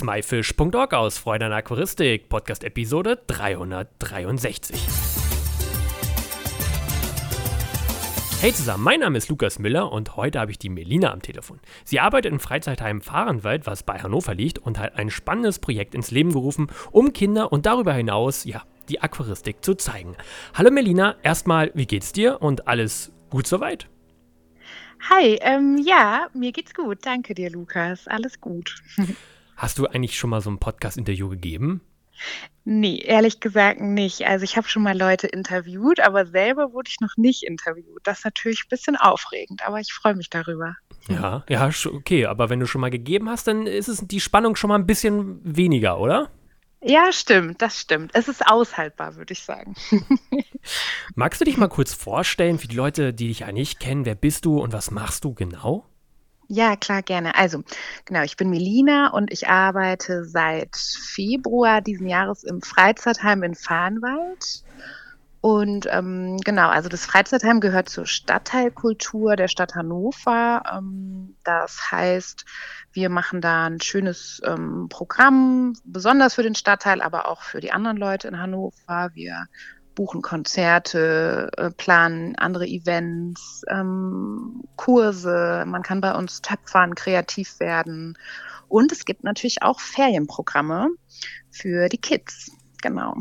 smyfish.org aus Freude an Aquaristik, Podcast Episode 363. Hey zusammen, mein Name ist Lukas Müller und heute habe ich die Melina am Telefon. Sie arbeitet im Freizeitheim Fahrenwald, was bei Hannover liegt, und hat ein spannendes Projekt ins Leben gerufen, um Kinder und darüber hinaus, ja, die Aquaristik zu zeigen. Hallo Melina, erstmal, wie geht's dir und alles gut soweit? Hi, ähm, ja, mir geht's gut. Danke dir, Lukas. Alles gut. Hast du eigentlich schon mal so ein Podcast-Interview gegeben? Nee, ehrlich gesagt nicht. Also ich habe schon mal Leute interviewt, aber selber wurde ich noch nicht interviewt. Das ist natürlich ein bisschen aufregend, aber ich freue mich darüber. Ja, ja, okay, aber wenn du schon mal gegeben hast, dann ist es die Spannung schon mal ein bisschen weniger, oder? Ja, stimmt, das stimmt. Es ist aushaltbar, würde ich sagen. Magst du dich mal kurz vorstellen für die Leute, die dich ja nicht kennen? Wer bist du und was machst du genau? Ja, klar, gerne. Also, genau, ich bin Melina und ich arbeite seit Februar diesen Jahres im Freizeitheim in Farnwald. Und ähm, genau, also das Freizeitheim gehört zur Stadtteilkultur der Stadt Hannover. Ähm, das heißt, wir machen da ein schönes ähm, Programm, besonders für den Stadtteil, aber auch für die anderen Leute in Hannover. Wir buchen Konzerte, äh, planen andere Events, ähm, Kurse. Man kann bei uns töpfern, kreativ werden. Und es gibt natürlich auch Ferienprogramme für die Kids. Genau.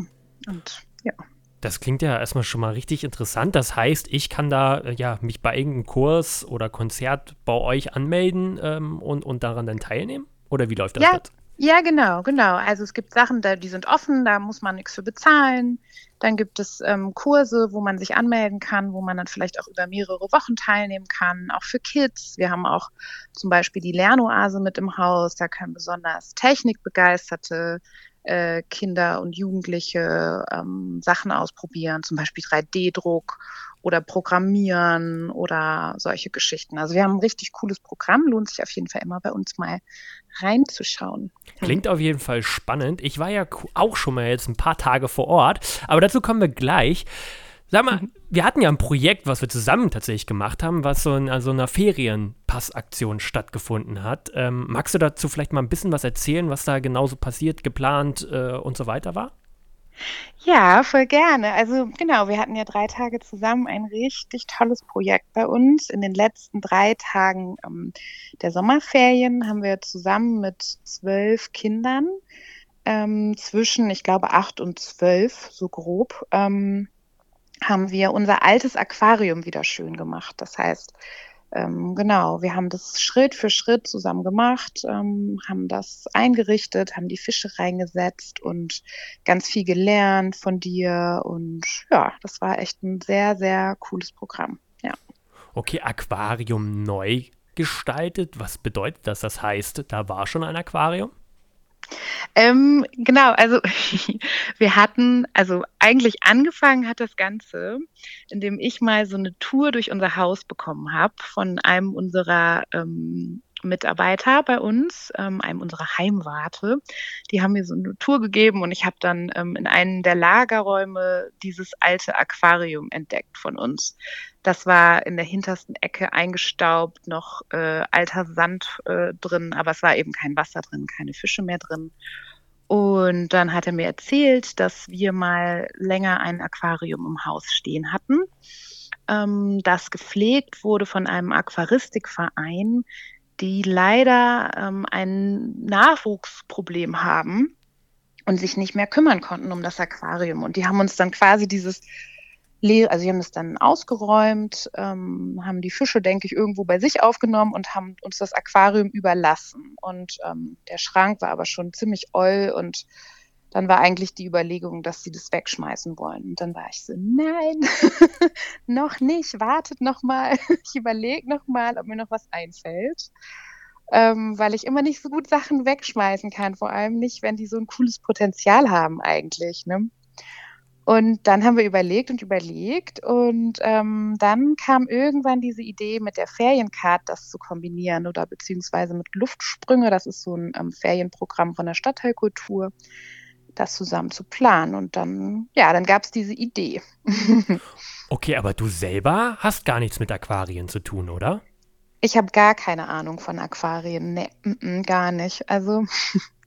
Und ja. Das klingt ja erstmal schon mal richtig interessant. Das heißt, ich kann da äh, ja mich bei irgendeinem Kurs oder Konzert bei euch anmelden ähm, und, und daran dann teilnehmen? Oder wie läuft das ja? Ja, genau, genau. Also es gibt Sachen, da, die sind offen, da muss man nichts für bezahlen. Dann gibt es ähm, Kurse, wo man sich anmelden kann, wo man dann vielleicht auch über mehrere Wochen teilnehmen kann, auch für Kids. Wir haben auch zum Beispiel die Lernoase mit im Haus. Da können besonders technikbegeisterte äh, Kinder und Jugendliche ähm, Sachen ausprobieren, zum Beispiel 3D-Druck oder Programmieren oder solche Geschichten. Also wir haben ein richtig cooles Programm, lohnt sich auf jeden Fall immer bei uns mal reinzuschauen. Klingt auf jeden Fall spannend. Ich war ja auch schon mal jetzt ein paar Tage vor Ort, aber dazu kommen wir gleich. Sag mal, mhm. wir hatten ja ein Projekt, was wir zusammen tatsächlich gemacht haben, was so in also einer Ferienpassaktion stattgefunden hat. Ähm, magst du dazu vielleicht mal ein bisschen was erzählen, was da genauso passiert, geplant äh, und so weiter war? Ja, voll gerne. Also genau, wir hatten ja drei Tage zusammen ein richtig tolles Projekt bei uns. In den letzten drei Tagen ähm, der Sommerferien haben wir zusammen mit zwölf Kindern ähm, zwischen, ich glaube, acht und zwölf, so grob, ähm, haben wir unser altes Aquarium wieder schön gemacht. Das heißt, ähm, genau, wir haben das Schritt für Schritt zusammen gemacht, ähm, haben das eingerichtet, haben die Fische reingesetzt und ganz viel gelernt von dir. Und ja, das war echt ein sehr, sehr cooles Programm. Ja. Okay, Aquarium neu gestaltet. Was bedeutet das? Das heißt, da war schon ein Aquarium? Ähm, genau, also wir hatten, also eigentlich angefangen hat das Ganze, indem ich mal so eine Tour durch unser Haus bekommen habe von einem unserer ähm, Mitarbeiter bei uns, ähm, einem unserer Heimwarte. Die haben mir so eine Tour gegeben und ich habe dann ähm, in einem der Lagerräume dieses alte Aquarium entdeckt von uns. Das war in der hintersten Ecke eingestaubt, noch äh, alter Sand äh, drin, aber es war eben kein Wasser drin, keine Fische mehr drin. Und dann hat er mir erzählt, dass wir mal länger ein Aquarium im Haus stehen hatten, ähm, das gepflegt wurde von einem Aquaristikverein, die leider ähm, ein Nachwuchsproblem haben und sich nicht mehr kümmern konnten um das Aquarium. Und die haben uns dann quasi dieses also sie haben es dann ausgeräumt, ähm, haben die Fische, denke ich, irgendwo bei sich aufgenommen und haben uns das Aquarium überlassen. Und ähm, der Schrank war aber schon ziemlich oll und dann war eigentlich die Überlegung, dass sie das wegschmeißen wollen. Und dann war ich so, nein, noch nicht, wartet noch mal. ich überlege noch mal, ob mir noch was einfällt. Ähm, weil ich immer nicht so gut Sachen wegschmeißen kann, vor allem nicht, wenn die so ein cooles Potenzial haben eigentlich. Ne? Und dann haben wir überlegt und überlegt und ähm, dann kam irgendwann diese Idee mit der Feriencard, das zu kombinieren oder beziehungsweise mit Luftsprünge, das ist so ein ähm, Ferienprogramm von der Stadtteilkultur, das zusammen zu planen. Und dann, ja, dann gab es diese Idee. okay, aber du selber hast gar nichts mit Aquarien zu tun, oder? Ich habe gar keine Ahnung von Aquarien. Nee, m -m, gar nicht. Also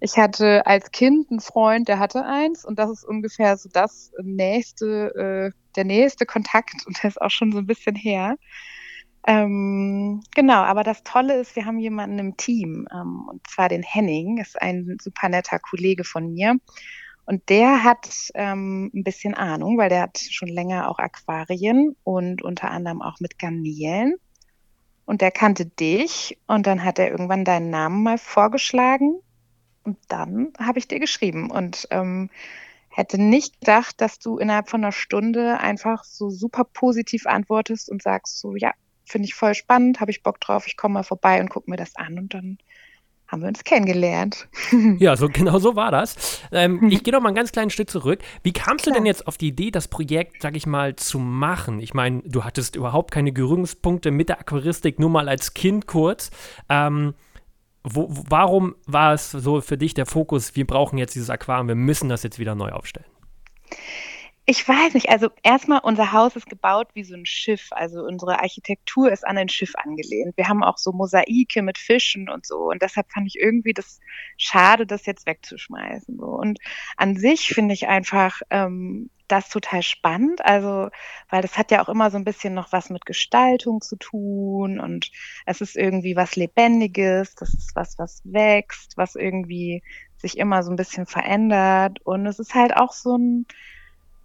Ich hatte als Kind einen Freund, der hatte eins und das ist ungefähr so das nächste, äh, der nächste Kontakt und der ist auch schon so ein bisschen her. Ähm, genau, aber das Tolle ist, wir haben jemanden im Team, ähm, und zwar den Henning, ist ein super netter Kollege von mir. Und der hat ähm, ein bisschen Ahnung, weil der hat schon länger auch Aquarien und unter anderem auch mit Garnelen. Und der kannte dich und dann hat er irgendwann deinen Namen mal vorgeschlagen und dann habe ich dir geschrieben und ähm, hätte nicht gedacht, dass du innerhalb von einer Stunde einfach so super positiv antwortest und sagst so, ja, finde ich voll spannend, habe ich Bock drauf, ich komme mal vorbei und gucke mir das an und dann haben wir uns kennengelernt. Ja, so genau so war das. Ähm, ich gehe noch mal ein ganz kleines Stück zurück. Wie kamst Klar. du denn jetzt auf die Idee, das Projekt, sag ich mal, zu machen? Ich meine, du hattest überhaupt keine Berührungspunkte mit der Aquaristik, nur mal als Kind kurz. Ähm, wo, warum war es so für dich der Fokus, wir brauchen jetzt dieses Aquarium, wir müssen das jetzt wieder neu aufstellen? Ich weiß nicht. Also erstmal, unser Haus ist gebaut wie so ein Schiff. Also unsere Architektur ist an ein Schiff angelehnt. Wir haben auch so Mosaike mit Fischen und so. Und deshalb fand ich irgendwie das schade, das jetzt wegzuschmeißen. So. Und an sich finde ich einfach ähm, das total spannend. Also, weil das hat ja auch immer so ein bisschen noch was mit Gestaltung zu tun. Und es ist irgendwie was Lebendiges. Das ist was, was wächst, was irgendwie sich immer so ein bisschen verändert. Und es ist halt auch so ein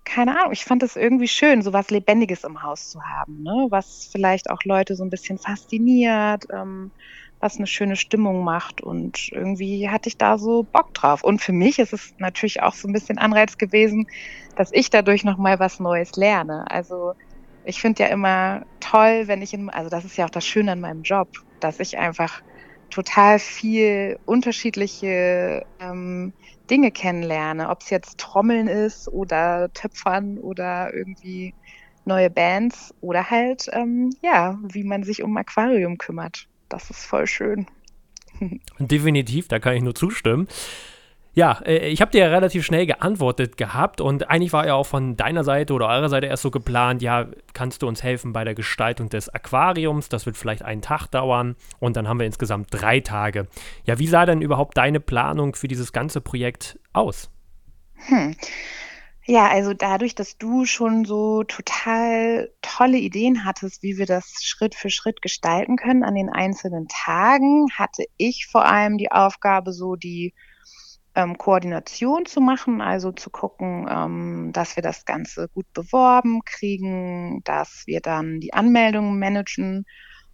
keine Ahnung, ich fand es irgendwie schön, so was Lebendiges im Haus zu haben, ne? was vielleicht auch Leute so ein bisschen fasziniert, ähm, was eine schöne Stimmung macht. Und irgendwie hatte ich da so Bock drauf. Und für mich ist es natürlich auch so ein bisschen Anreiz gewesen, dass ich dadurch nochmal was Neues lerne. Also ich finde ja immer toll, wenn ich in, also das ist ja auch das Schöne an meinem Job, dass ich einfach total viel unterschiedliche ähm, Dinge kennenlerne, ob es jetzt Trommeln ist oder Töpfern oder irgendwie neue Bands oder halt, ähm, ja, wie man sich um Aquarium kümmert. Das ist voll schön. Definitiv, da kann ich nur zustimmen. Ja, äh, ich habe dir ja relativ schnell geantwortet gehabt und eigentlich war ja auch von deiner Seite oder eurer Seite erst so geplant, ja, kannst du uns helfen bei der Gestaltung des Aquariums? Das wird vielleicht einen Tag dauern und dann haben wir insgesamt drei Tage. Ja, wie sah denn überhaupt deine Planung für dieses ganze Projekt aus? Hm. Ja, also dadurch, dass du schon so total tolle Ideen hattest, wie wir das Schritt für Schritt gestalten können an den einzelnen Tagen, hatte ich vor allem die Aufgabe, so die ähm, Koordination zu machen, also zu gucken, ähm, dass wir das Ganze gut beworben kriegen, dass wir dann die Anmeldungen managen.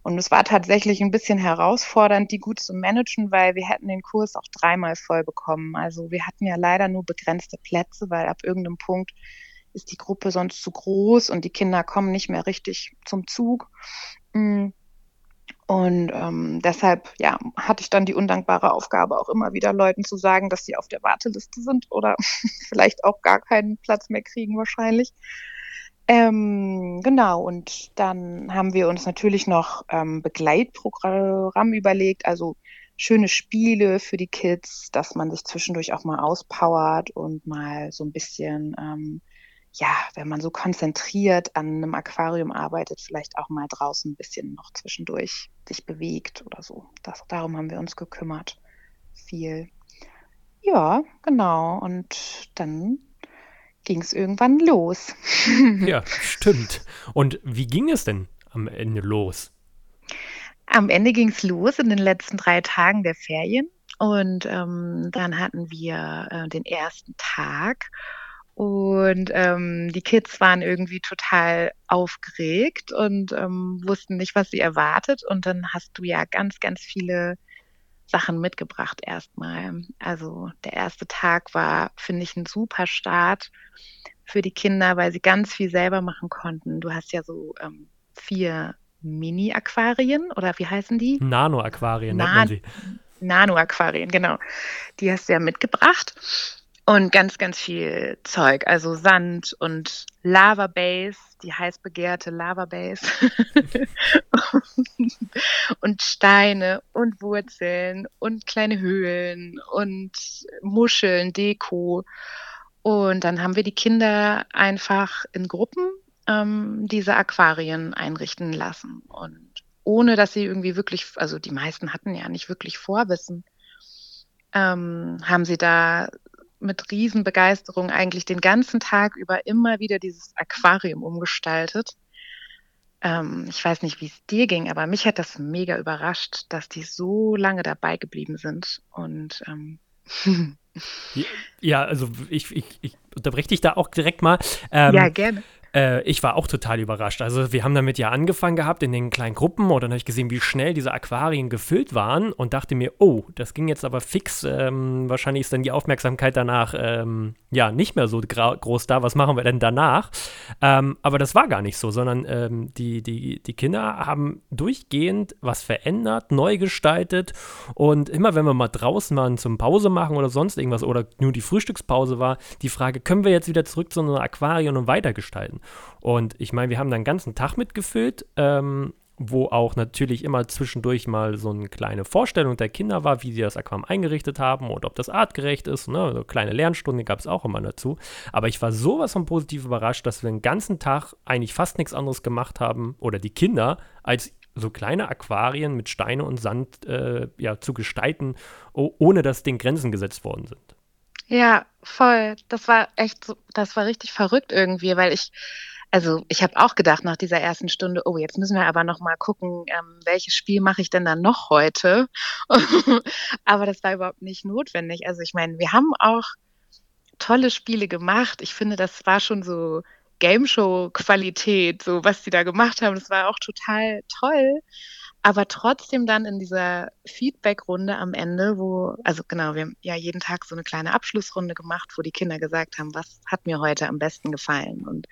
Und es war tatsächlich ein bisschen herausfordernd, die gut zu managen, weil wir hätten den Kurs auch dreimal voll bekommen. Also wir hatten ja leider nur begrenzte Plätze, weil ab irgendeinem Punkt ist die Gruppe sonst zu groß und die Kinder kommen nicht mehr richtig zum Zug. Mm. Und ähm, deshalb ja, hatte ich dann die undankbare Aufgabe, auch immer wieder Leuten zu sagen, dass sie auf der Warteliste sind oder vielleicht auch gar keinen Platz mehr kriegen wahrscheinlich. Ähm, genau, und dann haben wir uns natürlich noch ähm, Begleitprogramm überlegt, also schöne Spiele für die Kids, dass man sich zwischendurch auch mal auspowert und mal so ein bisschen ähm, ja, wenn man so konzentriert an einem Aquarium arbeitet, vielleicht auch mal draußen ein bisschen noch zwischendurch sich bewegt oder so. Das, darum haben wir uns gekümmert. Viel. Ja, genau. Und dann ging es irgendwann los. ja, stimmt. Und wie ging es denn am Ende los? Am Ende ging es los in den letzten drei Tagen der Ferien. Und ähm, dann hatten wir äh, den ersten Tag. Und ähm, die Kids waren irgendwie total aufgeregt und ähm, wussten nicht, was sie erwartet. Und dann hast du ja ganz, ganz viele Sachen mitgebracht erstmal. Also der erste Tag war, finde ich, ein super Start für die Kinder, weil sie ganz viel selber machen konnten. Du hast ja so ähm, vier Mini-Aquarien oder wie heißen die? Nano-Aquarien Na nennt man sie. Nano-Aquarien, genau. Die hast du ja mitgebracht. Und ganz, ganz viel Zeug, also Sand und Lava Base, die heiß begehrte Lava Base. und Steine und Wurzeln und kleine Höhlen und Muscheln, Deko. Und dann haben wir die Kinder einfach in Gruppen ähm, diese Aquarien einrichten lassen. Und ohne dass sie irgendwie wirklich, also die meisten hatten ja nicht wirklich Vorwissen ähm, haben sie da mit Riesenbegeisterung eigentlich den ganzen Tag über immer wieder dieses Aquarium umgestaltet. Ähm, ich weiß nicht, wie es dir ging, aber mich hat das mega überrascht, dass die so lange dabei geblieben sind. Und ähm, ja, also ich, ich, ich unterbreche dich da auch direkt mal. Ähm, ja, gerne. Äh, ich war auch total überrascht. Also wir haben damit ja angefangen gehabt in den kleinen Gruppen und dann habe ich gesehen, wie schnell diese Aquarien gefüllt waren und dachte mir, oh, das ging jetzt aber fix. Ähm, wahrscheinlich ist dann die Aufmerksamkeit danach ähm, ja nicht mehr so groß da. Was machen wir denn danach? Ähm, aber das war gar nicht so, sondern ähm, die, die, die Kinder haben durchgehend was verändert, neu gestaltet und immer wenn wir mal draußen waren zum Pause machen oder sonst irgendwas oder nur die Frühstückspause war, die Frage, können wir jetzt wieder zurück zu einem Aquarium und weitergestalten? Und ich meine, wir haben da einen ganzen Tag mitgefüllt, ähm, wo auch natürlich immer zwischendurch mal so eine kleine Vorstellung der Kinder war, wie sie das Aquarium eingerichtet haben und ob das artgerecht ist. Ne? So kleine Lernstunde gab es auch immer dazu. Aber ich war sowas von positiv überrascht, dass wir den ganzen Tag eigentlich fast nichts anderes gemacht haben, oder die Kinder, als so kleine Aquarien mit Steine und Sand äh, ja, zu gestalten, ohne dass den Grenzen gesetzt worden sind. Ja, voll. Das war echt so das war richtig verrückt irgendwie, weil ich also, ich habe auch gedacht nach dieser ersten Stunde: „Oh, jetzt müssen wir aber noch mal gucken, ähm, welches Spiel mache ich denn dann noch heute?“ Aber das war überhaupt nicht notwendig. Also, ich meine, wir haben auch tolle Spiele gemacht. Ich finde, das war schon so Gameshow-Qualität, so was die da gemacht haben. Das war auch total toll. Aber trotzdem dann in dieser Feedback-Runde am Ende, wo also genau, wir haben ja jeden Tag so eine kleine Abschlussrunde gemacht, wo die Kinder gesagt haben: „Was hat mir heute am besten gefallen?“ Und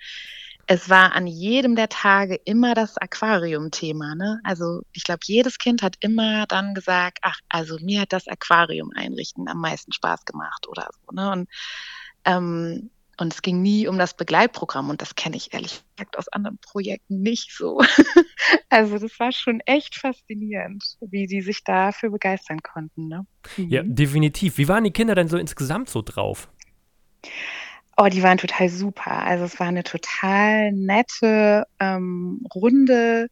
es war an jedem der Tage immer das Aquarium-Thema, ne? Also, ich glaube, jedes Kind hat immer dann gesagt: „Ach, also mir hat das Aquarium einrichten am meisten Spaß gemacht“ oder so, ne? Und, ähm und es ging nie um das Begleitprogramm und das kenne ich ehrlich gesagt aus anderen Projekten nicht so. Also, das war schon echt faszinierend, wie die sich dafür begeistern konnten, ne? Ja, mhm. definitiv. Wie waren die Kinder denn so insgesamt so drauf? Oh, die waren total super. Also, es war eine total nette, ähm, Runde.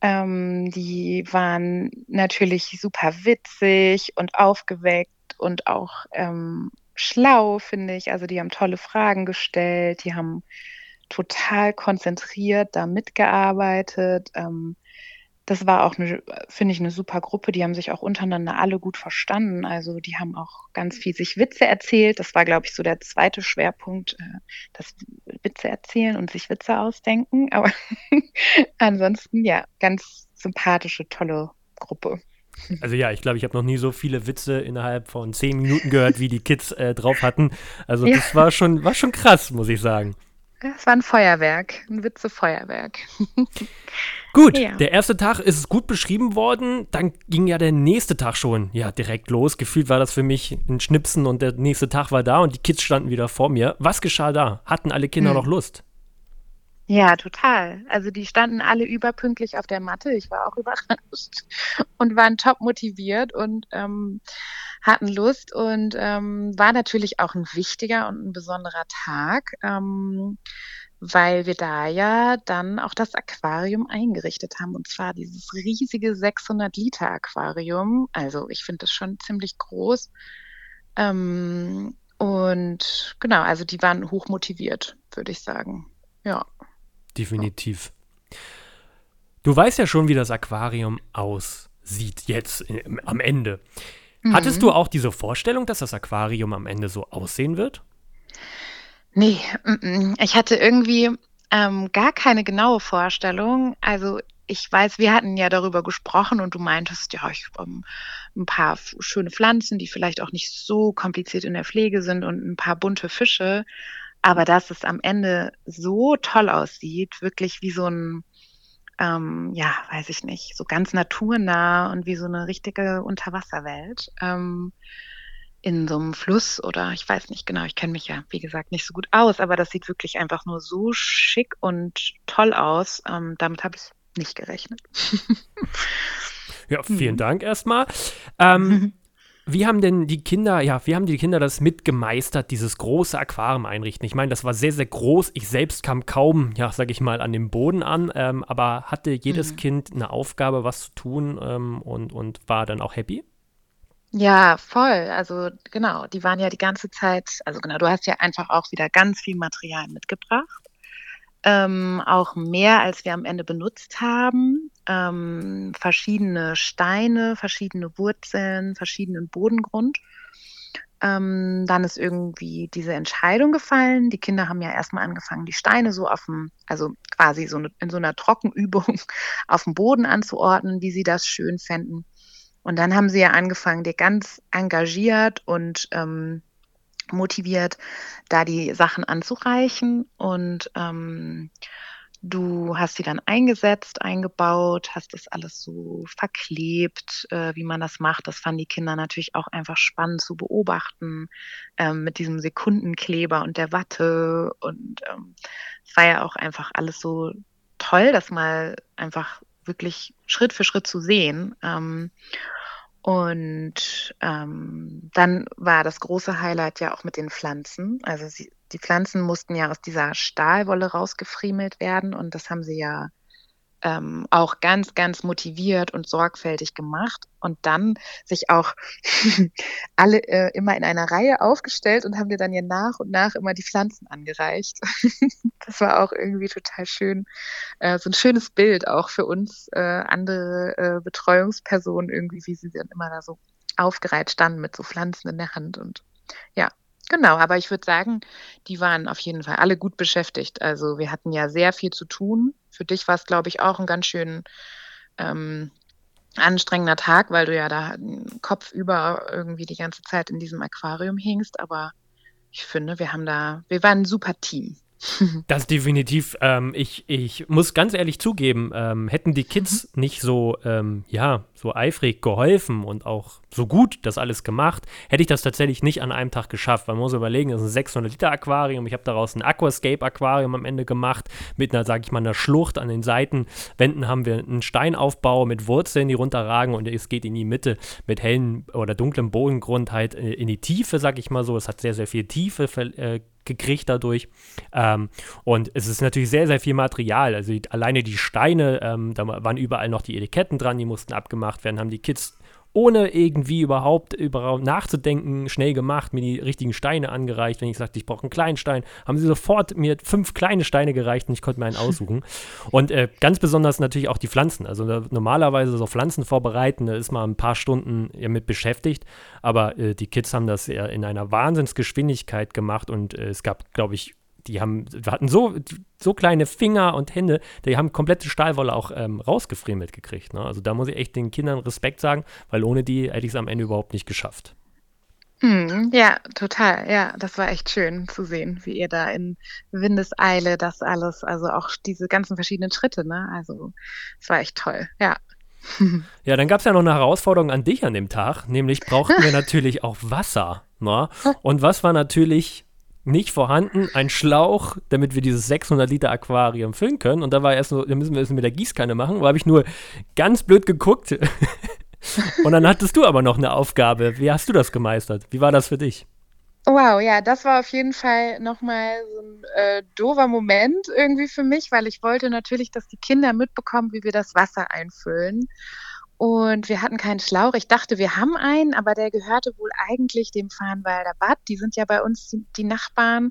Ähm, die waren natürlich super witzig und aufgeweckt und auch, ähm, schlau, finde ich. Also, die haben tolle Fragen gestellt, die haben total konzentriert da mitgearbeitet. Ähm, das war auch finde ich, eine super Gruppe. Die haben sich auch untereinander alle gut verstanden. Also, die haben auch ganz viel sich Witze erzählt. Das war, glaube ich, so der zweite Schwerpunkt, äh, das Witze erzählen und sich Witze ausdenken. Aber ansonsten, ja, ganz sympathische, tolle Gruppe. Also ja, ich glaube, ich habe noch nie so viele Witze innerhalb von zehn Minuten gehört, wie die Kids äh, drauf hatten. Also ja. das war schon, war schon krass, muss ich sagen. Es war ein Feuerwerk, ein Witze-Feuerwerk. Gut, ja. der erste Tag ist gut beschrieben worden, dann ging ja der nächste Tag schon ja direkt los. Gefühlt war das für mich ein Schnipsen und der nächste Tag war da und die Kids standen wieder vor mir. Was geschah da? Hatten alle Kinder hm. noch Lust? Ja, total. Also die standen alle überpünktlich auf der Matte. Ich war auch überrascht und waren top motiviert und ähm, hatten Lust und ähm, war natürlich auch ein wichtiger und ein besonderer Tag, ähm, weil wir da ja dann auch das Aquarium eingerichtet haben und zwar dieses riesige 600 Liter Aquarium. Also ich finde das schon ziemlich groß. Ähm, und genau, also die waren hoch motiviert, würde ich sagen. Ja. Definitiv. Du weißt ja schon, wie das Aquarium aussieht jetzt äh, am Ende. Mhm. Hattest du auch diese Vorstellung, dass das Aquarium am Ende so aussehen wird? Nee, ich hatte irgendwie ähm, gar keine genaue Vorstellung. Also ich weiß, wir hatten ja darüber gesprochen und du meintest, ja, ich ähm, ein paar schöne Pflanzen, die vielleicht auch nicht so kompliziert in der Pflege sind und ein paar bunte Fische. Aber dass es am Ende so toll aussieht, wirklich wie so ein, ähm, ja, weiß ich nicht, so ganz naturnah und wie so eine richtige Unterwasserwelt. Ähm, in so einem Fluss oder ich weiß nicht genau, ich kenne mich ja, wie gesagt, nicht so gut aus, aber das sieht wirklich einfach nur so schick und toll aus. Ähm, damit habe ich nicht gerechnet. ja, vielen mhm. Dank erstmal. Ähm, Wie haben denn die Kinder, ja, wie haben die Kinder das mitgemeistert, dieses große Aquarium einrichten? Ich meine, das war sehr, sehr groß. Ich selbst kam kaum, ja, sag ich mal, an dem Boden an, ähm, aber hatte jedes mhm. Kind eine Aufgabe, was zu tun ähm, und, und war dann auch happy? Ja, voll. Also genau, die waren ja die ganze Zeit, also genau, du hast ja einfach auch wieder ganz viel Material mitgebracht. Ähm, auch mehr, als wir am Ende benutzt haben. Ähm, verschiedene Steine, verschiedene Wurzeln, verschiedenen Bodengrund. Ähm, dann ist irgendwie diese Entscheidung gefallen. Die Kinder haben ja erstmal angefangen, die Steine so auf dem, also quasi so in so einer Trockenübung auf dem Boden anzuordnen, wie sie das schön fänden. Und dann haben sie ja angefangen, dir ganz engagiert und ähm, motiviert, da die Sachen anzureichen. Und ähm, du hast sie dann eingesetzt, eingebaut, hast das alles so verklebt, äh, wie man das macht. Das fanden die Kinder natürlich auch einfach spannend zu beobachten ähm, mit diesem Sekundenkleber und der Watte. Und ähm, es war ja auch einfach alles so toll, das mal einfach wirklich Schritt für Schritt zu sehen. Ähm, und ähm, dann war das große Highlight ja auch mit den Pflanzen. Also sie, die Pflanzen mussten ja aus dieser Stahlwolle rausgefriemelt werden und das haben sie ja ähm, auch ganz, ganz motiviert und sorgfältig gemacht und dann sich auch alle äh, immer in einer Reihe aufgestellt und haben dir dann ja nach und nach immer die Pflanzen angereicht. das war auch irgendwie total schön. Äh, so ein schönes Bild auch für uns äh, andere äh, Betreuungspersonen irgendwie, wie sie dann immer da so aufgereiht standen mit so Pflanzen in der Hand und ja, Genau, aber ich würde sagen, die waren auf jeden Fall alle gut beschäftigt. Also wir hatten ja sehr viel zu tun. Für dich war es, glaube ich, auch ein ganz schön ähm, anstrengender Tag, weil du ja da kopfüber irgendwie die ganze Zeit in diesem Aquarium hingst. Aber ich finde, wir haben da, wir waren ein super Team. Das definitiv. Ähm, ich, ich muss ganz ehrlich zugeben, ähm, hätten die Kids mhm. nicht so, ähm, ja, so eifrig geholfen und auch so gut das alles gemacht, hätte ich das tatsächlich nicht an einem Tag geschafft. Man muss überlegen, das ist ein 600 Liter Aquarium. Ich habe daraus ein Aquascape Aquarium am Ende gemacht mit einer, sage ich mal, einer Schlucht an den Seitenwänden haben wir einen Steinaufbau mit Wurzeln, die runterragen und es geht in die Mitte mit hellen oder dunklem Bodengrund halt äh, in die Tiefe, sage ich mal so. Es hat sehr, sehr viel Tiefe äh, gekriegt dadurch. Ähm, und es ist natürlich sehr, sehr viel Material. Also die, alleine die Steine, ähm, da waren überall noch die Etiketten dran, die mussten abgemacht werden, haben die Kids ohne irgendwie überhaupt, überhaupt nachzudenken, schnell gemacht, mir die richtigen Steine angereicht. Wenn ich sagte, ich brauche einen kleinen Stein, haben sie sofort mir fünf kleine Steine gereicht und ich konnte mir einen aussuchen. Und äh, ganz besonders natürlich auch die Pflanzen. Also da, normalerweise so Pflanzen vorbereiten, da ist man ein paar Stunden ja, mit beschäftigt, aber äh, die Kids haben das ja in einer Wahnsinnsgeschwindigkeit gemacht und äh, es gab, glaube ich, die haben, wir hatten so, so kleine Finger und Hände, die haben komplette Stahlwolle auch ähm, rausgefriemelt gekriegt. Ne? Also da muss ich echt den Kindern Respekt sagen, weil ohne die hätte ich es am Ende überhaupt nicht geschafft. Hm, ja, total. Ja, das war echt schön zu sehen, wie ihr da in Windeseile das alles, also auch diese ganzen verschiedenen Schritte, ne? Also es war echt toll, ja. Ja, dann gab es ja noch eine Herausforderung an dich an dem Tag, nämlich brauchten wir natürlich auch Wasser. Ne? Und was war natürlich nicht vorhanden, ein Schlauch, damit wir dieses 600 Liter Aquarium füllen können. Und da war erst so, da müssen wir es mit der Gießkanne machen. Da habe ich nur ganz blöd geguckt. und dann hattest du aber noch eine Aufgabe. Wie hast du das gemeistert? Wie war das für dich? Wow, ja, das war auf jeden Fall nochmal so ein äh, doofer Moment irgendwie für mich, weil ich wollte natürlich, dass die Kinder mitbekommen, wie wir das Wasser einfüllen. Und wir hatten keinen Schlauch. Ich dachte, wir haben einen, aber der gehörte wohl eigentlich dem Farnwalder Bad. Die sind ja bei uns die, die Nachbarn.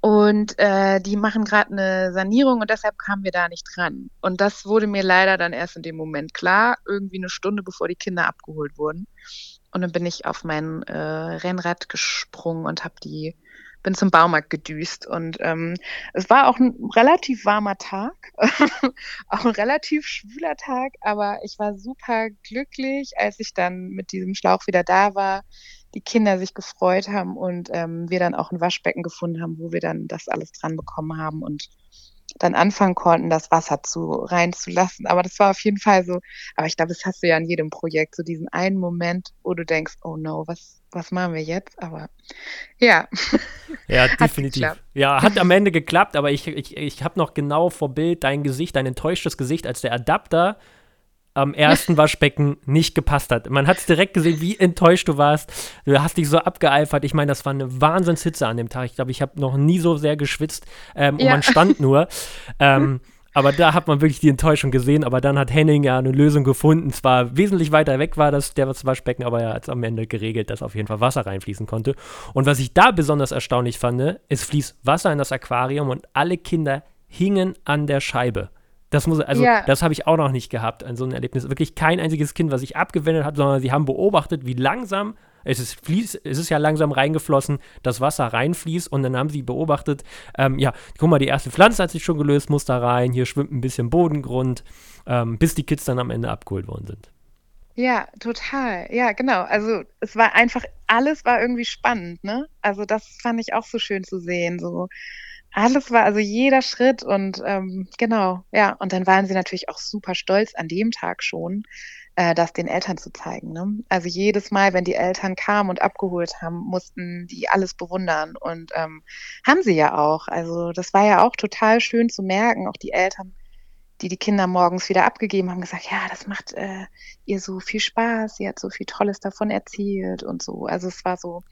Und äh, die machen gerade eine Sanierung und deshalb kamen wir da nicht dran. Und das wurde mir leider dann erst in dem Moment klar, irgendwie eine Stunde bevor die Kinder abgeholt wurden. Und dann bin ich auf mein äh, Rennrad gesprungen und habe die bin zum Baumarkt gedüst und ähm, es war auch ein relativ warmer Tag, auch ein relativ schwüler Tag, aber ich war super glücklich, als ich dann mit diesem Schlauch wieder da war, die Kinder sich gefreut haben und ähm, wir dann auch ein Waschbecken gefunden haben, wo wir dann das alles dran bekommen haben und dann anfangen konnten, das Wasser zu reinzulassen. Aber das war auf jeden Fall so, aber ich glaube, das hast du ja in jedem Projekt, so diesen einen Moment, wo du denkst, oh no, was, was machen wir jetzt? Aber ja. Ja, definitiv. Hat ja, hat am Ende geklappt, aber ich, ich, ich habe noch genau vor Bild dein Gesicht, dein enttäuschtes Gesicht, als der Adapter am ersten Waschbecken nicht gepasst hat. Man hat es direkt gesehen, wie enttäuscht du warst. Du hast dich so abgeeifert. Ich meine, das war eine Wahnsinnshitze an dem Tag. Ich glaube, ich habe noch nie so sehr geschwitzt ähm, ja. und man stand nur. Ähm, Aber da hat man wirklich die Enttäuschung gesehen. Aber dann hat Henning ja eine Lösung gefunden. Zwar wesentlich weiter weg war das der Waschbecken, aber er hat es am Ende geregelt, dass auf jeden Fall Wasser reinfließen konnte. Und was ich da besonders erstaunlich fand, es fließt Wasser in das Aquarium und alle Kinder hingen an der Scheibe. Das muss, also, ja. das habe ich auch noch nicht gehabt, an so ein Erlebnis. Wirklich kein einziges Kind, was sich abgewendet hat, sondern sie haben beobachtet, wie langsam, es ist, fließ, es ist ja langsam reingeflossen, das Wasser reinfließt und dann haben sie beobachtet, ähm, ja, guck mal, die erste Pflanze hat sich schon gelöst, muss da rein, hier schwimmt ein bisschen Bodengrund, ähm, bis die Kids dann am Ende abgeholt worden sind. Ja, total. Ja, genau. Also es war einfach, alles war irgendwie spannend, ne? Also das fand ich auch so schön zu sehen. So, alles war, also jeder Schritt und ähm, genau, ja. Und dann waren sie natürlich auch super stolz an dem Tag schon, äh, das den Eltern zu zeigen. Ne? Also jedes Mal, wenn die Eltern kamen und abgeholt haben, mussten die alles bewundern und ähm, haben sie ja auch. Also das war ja auch total schön zu merken, auch die Eltern die die Kinder morgens wieder abgegeben haben, gesagt, ja, das macht äh, ihr so viel Spaß, sie hat so viel Tolles davon erzählt und so. Also es war so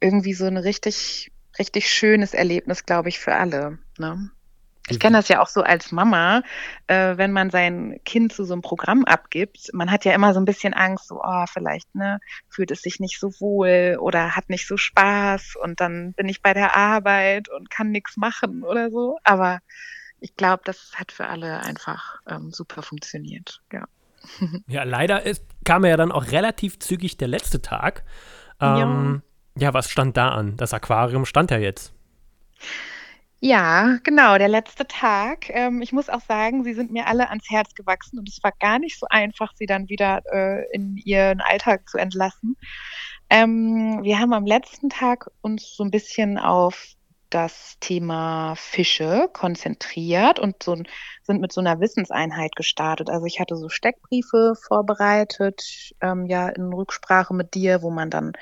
irgendwie so eine richtig richtig schönes Erlebnis, glaube ich, für alle. Ne? Ich kenne das ja auch so als Mama, äh, wenn man sein Kind zu so einem Programm abgibt. Man hat ja immer so ein bisschen Angst, so, oh, vielleicht ne, fühlt es sich nicht so wohl oder hat nicht so Spaß und dann bin ich bei der Arbeit und kann nichts machen oder so. Aber ich glaube, das hat für alle einfach ähm, super funktioniert. Ja. ja, leider ist, kam ja dann auch relativ zügig der letzte Tag. Ähm, ja, was stand da an? Das Aquarium stand ja jetzt. Ja, genau, der letzte Tag. Ähm, ich muss auch sagen, sie sind mir alle ans Herz gewachsen und es war gar nicht so einfach, sie dann wieder äh, in ihren Alltag zu entlassen. Ähm, wir haben am letzten Tag uns so ein bisschen auf das Thema Fische konzentriert und so, sind mit so einer Wissenseinheit gestartet. Also ich hatte so Steckbriefe vorbereitet, ähm, ja, in Rücksprache mit dir, wo man dann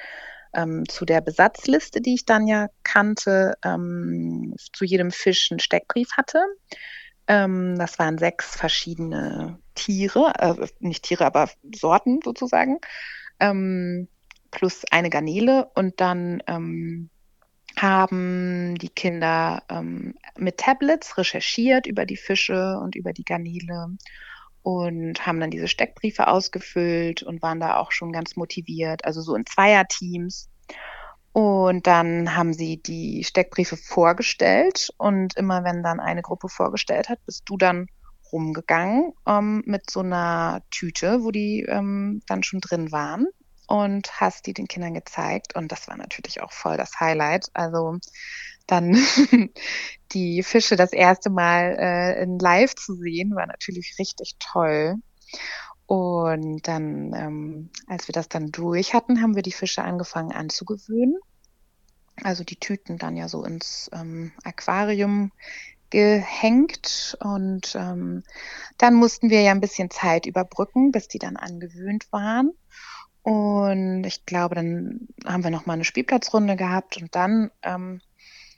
ähm, zu der Besatzliste, die ich dann ja kannte, ähm, zu jedem Fisch einen Steckbrief hatte. Ähm, das waren sechs verschiedene Tiere, äh, nicht Tiere, aber Sorten sozusagen, ähm, plus eine Garnele. Und dann ähm, haben die Kinder ähm, mit Tablets recherchiert über die Fische und über die Garnele und haben dann diese Steckbriefe ausgefüllt und waren da auch schon ganz motiviert, also so in Zweierteams. Und dann haben sie die Steckbriefe vorgestellt und immer wenn dann eine Gruppe vorgestellt hat, bist du dann rumgegangen ähm, mit so einer Tüte, wo die ähm, dann schon drin waren und hast die den Kindern gezeigt. Und das war natürlich auch voll das Highlight. Also dann die Fische das erste Mal äh, in Live zu sehen, war natürlich richtig toll. Und dann, ähm, als wir das dann durch hatten, haben wir die Fische angefangen anzugewöhnen. Also die Tüten dann ja so ins ähm, Aquarium gehängt und ähm, dann mussten wir ja ein bisschen Zeit überbrücken, bis die dann angewöhnt waren. Und ich glaube, dann haben wir noch mal eine Spielplatzrunde gehabt und dann ähm,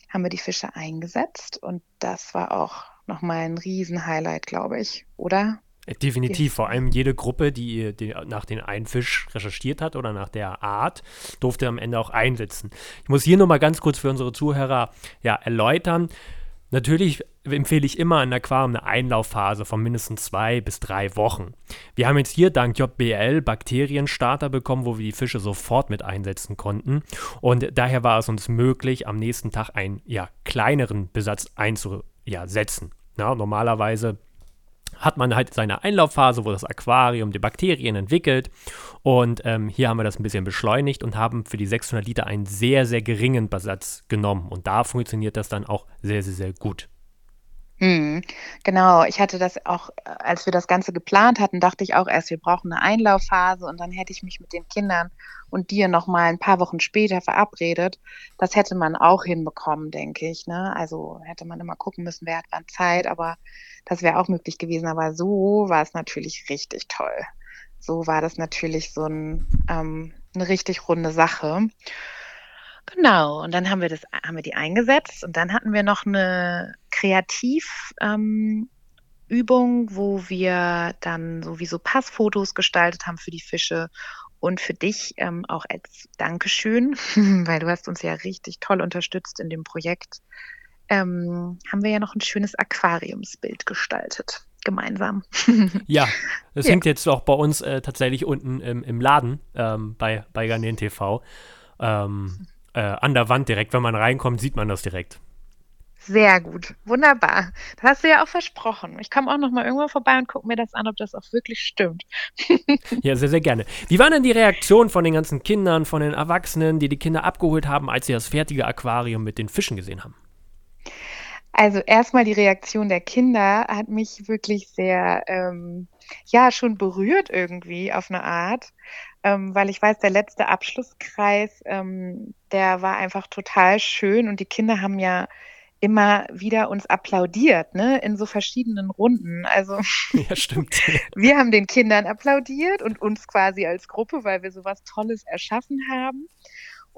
haben wir die Fische eingesetzt und das war auch nochmal ein Riesenhighlight, glaube ich, oder? Äh, definitiv, vor allem jede Gruppe, die, die, nach den einen Fisch recherchiert hat oder nach der Art, durfte am Ende auch einsetzen. Ich muss hier nochmal ganz kurz für unsere Zuhörer ja, erläutern. Natürlich empfehle ich immer ein Aquarium eine Einlaufphase von mindestens zwei bis drei Wochen. Wir haben jetzt hier dank JBL Bakterienstarter bekommen, wo wir die Fische sofort mit einsetzen konnten. Und daher war es uns möglich, am nächsten Tag einen ja, kleineren Besatz einzusetzen. Ja, normalerweise hat man halt seine Einlaufphase, wo das Aquarium die Bakterien entwickelt. Und ähm, hier haben wir das ein bisschen beschleunigt und haben für die 600 Liter einen sehr, sehr geringen Besatz genommen. Und da funktioniert das dann auch sehr, sehr, sehr gut. Mhm. Genau, ich hatte das auch, äh, als wir das Ganze geplant hatten, dachte ich auch erst, wir brauchen eine Einlaufphase und dann hätte ich mich mit den Kindern und dir noch mal ein paar Wochen später verabredet. Das hätte man auch hinbekommen, denke ich. Ne? Also hätte man immer gucken müssen, wer hat wann Zeit, aber das wäre auch möglich gewesen. Aber so war es natürlich richtig toll. So war das natürlich so ein, ähm, eine richtig runde Sache. Genau, und dann haben wir das, haben wir die eingesetzt und dann hatten wir noch eine Kreativübung, ähm, wo wir dann sowieso Passfotos gestaltet haben für die Fische und für dich ähm, auch als Dankeschön, weil du hast uns ja richtig toll unterstützt in dem Projekt, ähm, haben wir ja noch ein schönes Aquariumsbild gestaltet, gemeinsam. ja, das ja. hängt jetzt auch bei uns äh, tatsächlich unten im, im Laden ähm, bei, bei Garnen TV. Ähm, äh, an der Wand direkt, wenn man reinkommt, sieht man das direkt. Sehr gut, wunderbar. Das hast du ja auch versprochen. Ich komme auch noch mal irgendwo vorbei und gucke mir das an, ob das auch wirklich stimmt. ja, sehr, sehr gerne. Wie war denn die Reaktion von den ganzen Kindern, von den Erwachsenen, die die Kinder abgeholt haben, als sie das fertige Aquarium mit den Fischen gesehen haben? Also erstmal die Reaktion der Kinder hat mich wirklich sehr, ähm, ja, schon berührt irgendwie auf eine Art, ähm, weil ich weiß, der letzte Abschlusskreis, ähm, der war einfach total schön und die Kinder haben ja immer wieder uns applaudiert, ne, in so verschiedenen Runden. Also ja, stimmt. wir haben den Kindern applaudiert und uns quasi als Gruppe, weil wir sowas Tolles erschaffen haben.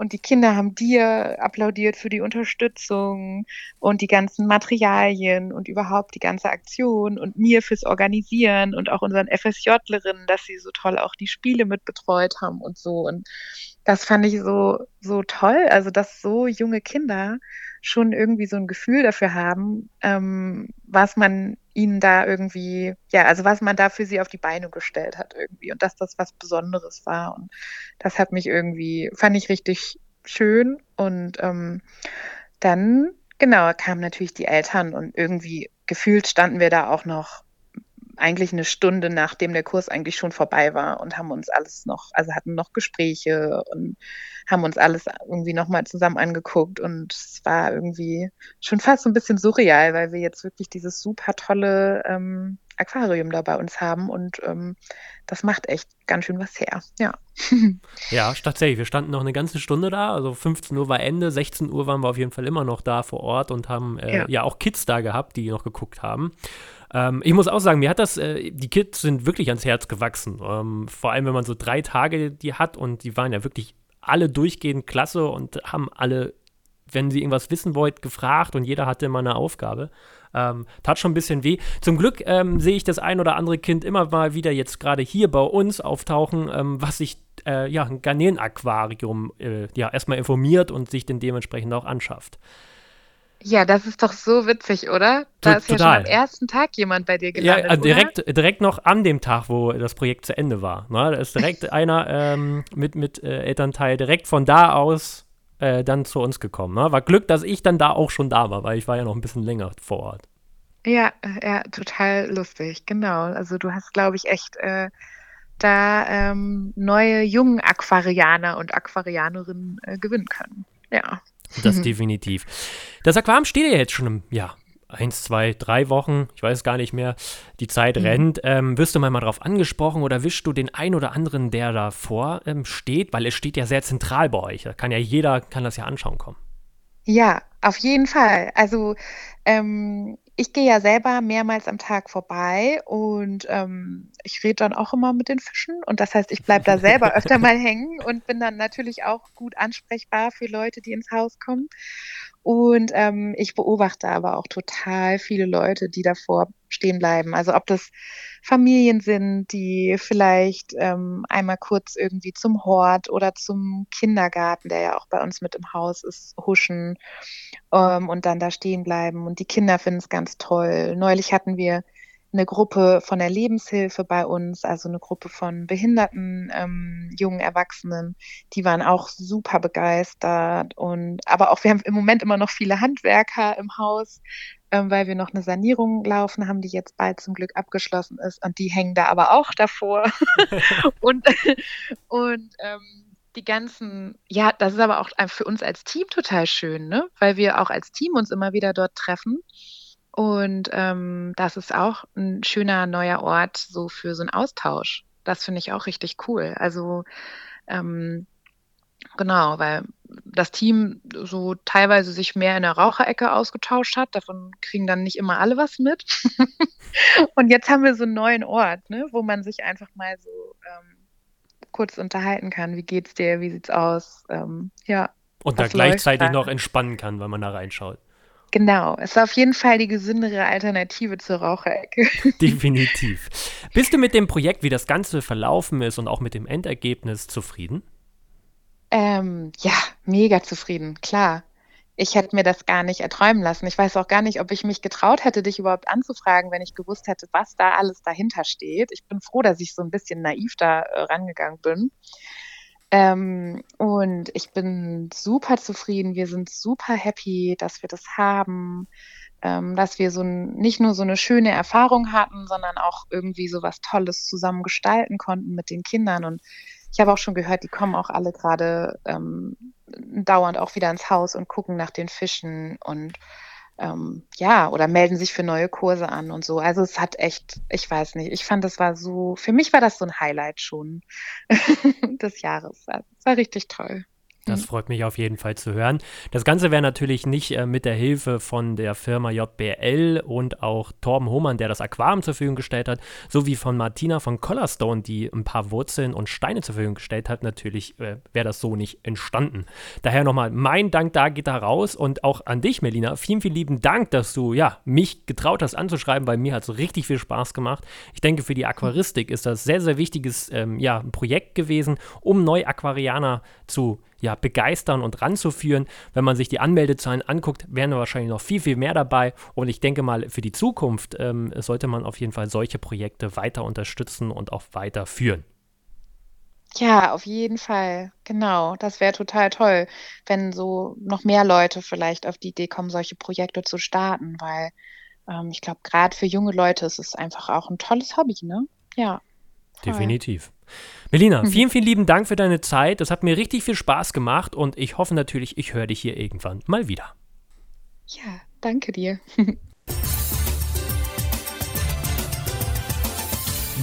Und die Kinder haben dir applaudiert für die Unterstützung und die ganzen Materialien und überhaupt die ganze Aktion und mir fürs Organisieren und auch unseren FSJlerinnen, dass sie so toll auch die Spiele mitbetreut haben und so. Und das fand ich so, so toll. Also, dass so junge Kinder schon irgendwie so ein Gefühl dafür haben, ähm, was man ihnen da irgendwie, ja, also was man da für sie auf die Beine gestellt hat irgendwie und dass das was Besonderes war. Und das hat mich irgendwie, fand ich richtig schön. Und ähm, dann, genau, kamen natürlich die Eltern und irgendwie gefühlt standen wir da auch noch eigentlich eine Stunde nachdem der Kurs eigentlich schon vorbei war und haben uns alles noch, also hatten noch Gespräche und haben uns alles irgendwie nochmal zusammen angeguckt und es war irgendwie schon fast so ein bisschen surreal, weil wir jetzt wirklich dieses super tolle ähm, Aquarium da bei uns haben und ähm, das macht echt ganz schön was her. Ja. ja, tatsächlich. Wir standen noch eine ganze Stunde da. Also 15 Uhr war Ende, 16 Uhr waren wir auf jeden Fall immer noch da vor Ort und haben äh, ja. ja. auch Kids da gehabt, die noch geguckt haben. Ähm, ich muss auch sagen, mir hat das, äh, die Kids sind wirklich ans Herz gewachsen. Ähm, vor allem, wenn man so drei Tage die hat und die waren ja wirklich alle durchgehend klasse und haben alle, wenn sie irgendwas wissen wollten, gefragt und jeder hatte immer eine Aufgabe. Ähm, tat schon ein bisschen weh. Zum Glück ähm, sehe ich das ein oder andere Kind immer mal wieder jetzt gerade hier bei uns auftauchen, ähm, was sich äh, ja ein Garnelen-Aquarium äh, ja erstmal informiert und sich den dementsprechend auch anschafft. Ja, das ist doch so witzig, oder? Da ist ja schon am ersten Tag jemand bei dir gelandet, Ja, äh, direkt, oder? direkt noch an dem Tag, wo das Projekt zu Ende war. Ne? Da ist direkt einer ähm, mit, mit äh, Elternteil direkt von da aus äh, dann zu uns gekommen. Ne? War Glück, dass ich dann da auch schon da war, weil ich war ja noch ein bisschen länger vor Ort. Ja, ja, total lustig, genau. Also du hast, glaube ich, echt äh, da ähm, neue jungen Aquarianer und Aquarianerinnen äh, gewinnen können. Ja. Das definitiv. Das Aquarium steht ja jetzt schon im, ja, eins, zwei, drei Wochen, ich weiß gar nicht mehr, die Zeit mhm. rennt. Ähm, wirst du mal, mal drauf angesprochen oder wischst du den ein oder anderen, der davor ähm, steht? Weil es steht ja sehr zentral bei euch. Da kann ja jeder, kann das ja anschauen kommen. Ja, auf jeden Fall. Also ähm, ich gehe ja selber mehrmals am Tag vorbei und ähm, ich rede dann auch immer mit den Fischen. Und das heißt, ich bleibe da selber öfter mal hängen und bin dann natürlich auch gut ansprechbar für Leute, die ins Haus kommen. Und ähm, ich beobachte aber auch total viele Leute, die davor stehen bleiben. Also ob das Familien sind, die vielleicht ähm, einmal kurz irgendwie zum Hort oder zum Kindergarten, der ja auch bei uns mit im Haus ist, huschen ähm, und dann da stehen bleiben. Und die Kinder finden es ganz toll. Neulich hatten wir eine Gruppe von der Lebenshilfe bei uns, also eine Gruppe von behinderten ähm, jungen Erwachsenen, die waren auch super begeistert und aber auch wir haben im Moment immer noch viele Handwerker im Haus, ähm, weil wir noch eine Sanierung laufen haben, die jetzt bald zum Glück abgeschlossen ist und die hängen da aber auch davor. Und und ähm, die ganzen, ja, das ist aber auch für uns als Team total schön, ne? Weil wir auch als Team uns immer wieder dort treffen und ähm, das ist auch ein schöner neuer Ort so für so einen Austausch. Das finde ich auch richtig cool. Also ähm, genau, weil das Team so teilweise sich mehr in der Raucherecke ausgetauscht hat. Davon kriegen dann nicht immer alle was mit. und jetzt haben wir so einen neuen Ort, ne, wo man sich einfach mal so ähm, kurz unterhalten kann. Wie geht's dir? Wie sieht's aus? Ähm, ja. Und da gleichzeitig noch entspannen kann, wenn man da reinschaut. Genau, es ist auf jeden Fall die gesündere Alternative zur Raucherecke. Definitiv. Bist du mit dem Projekt, wie das Ganze verlaufen ist und auch mit dem Endergebnis zufrieden? Ähm, ja, mega zufrieden, klar. ich hätte mir das gar nicht erträumen lassen. Ich weiß auch gar nicht, ob ich mich getraut hätte, dich überhaupt anzufragen, wenn ich gewusst hätte, was da alles dahinter steht. Ich bin froh, dass ich so ein bisschen naiv da äh, rangegangen bin. Ähm, und ich bin super zufrieden. Wir sind super happy, dass wir das haben, ähm, dass wir so nicht nur so eine schöne Erfahrung hatten, sondern auch irgendwie so was Tolles zusammen gestalten konnten mit den Kindern. Und ich habe auch schon gehört, die kommen auch alle gerade ähm, dauernd auch wieder ins Haus und gucken nach den Fischen und ähm, ja, oder melden sich für neue Kurse an und so. Also es hat echt, ich weiß nicht, ich fand, das war so, für mich war das so ein Highlight schon des Jahres. Es war richtig toll. Das mhm. freut mich auf jeden Fall zu hören. Das Ganze wäre natürlich nicht äh, mit der Hilfe von der Firma JBL und auch Torben Hohmann, der das Aquarium zur Verfügung gestellt hat, sowie von Martina von Collarstone, die ein paar Wurzeln und Steine zur Verfügung gestellt hat. Natürlich äh, wäre das so nicht entstanden. Daher nochmal mein Dank da geht da raus und auch an dich, Melina. Vielen, vielen lieben Dank, dass du ja mich getraut hast anzuschreiben, weil mir hat es richtig viel Spaß gemacht. Ich denke, für die Aquaristik ist das sehr, sehr wichtiges ähm, ja, Projekt gewesen, um Neuaquarianer zu ja, begeistern und ranzuführen. Wenn man sich die Anmeldezahlen anguckt, wären wahrscheinlich noch viel, viel mehr dabei. Und ich denke mal, für die Zukunft ähm, sollte man auf jeden Fall solche Projekte weiter unterstützen und auch weiterführen. Ja, auf jeden Fall. Genau. Das wäre total toll, wenn so noch mehr Leute vielleicht auf die Idee kommen, solche Projekte zu starten, weil ähm, ich glaube, gerade für junge Leute ist es einfach auch ein tolles Hobby, ne? Ja. Voll. Definitiv. Melina, mhm. vielen, vielen lieben Dank für deine Zeit. Das hat mir richtig viel Spaß gemacht und ich hoffe natürlich, ich höre dich hier irgendwann mal wieder. Ja, danke dir.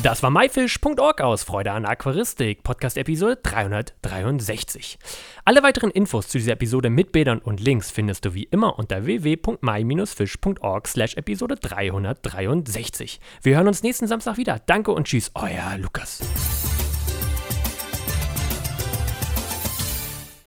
Das war myfish.org aus Freude an Aquaristik, Podcast-Episode 363. Alle weiteren Infos zu dieser Episode mit Bildern und Links findest du wie immer unter www.my-fish.org slash Episode 363. Wir hören uns nächsten Samstag wieder. Danke und tschüss, euer Lukas.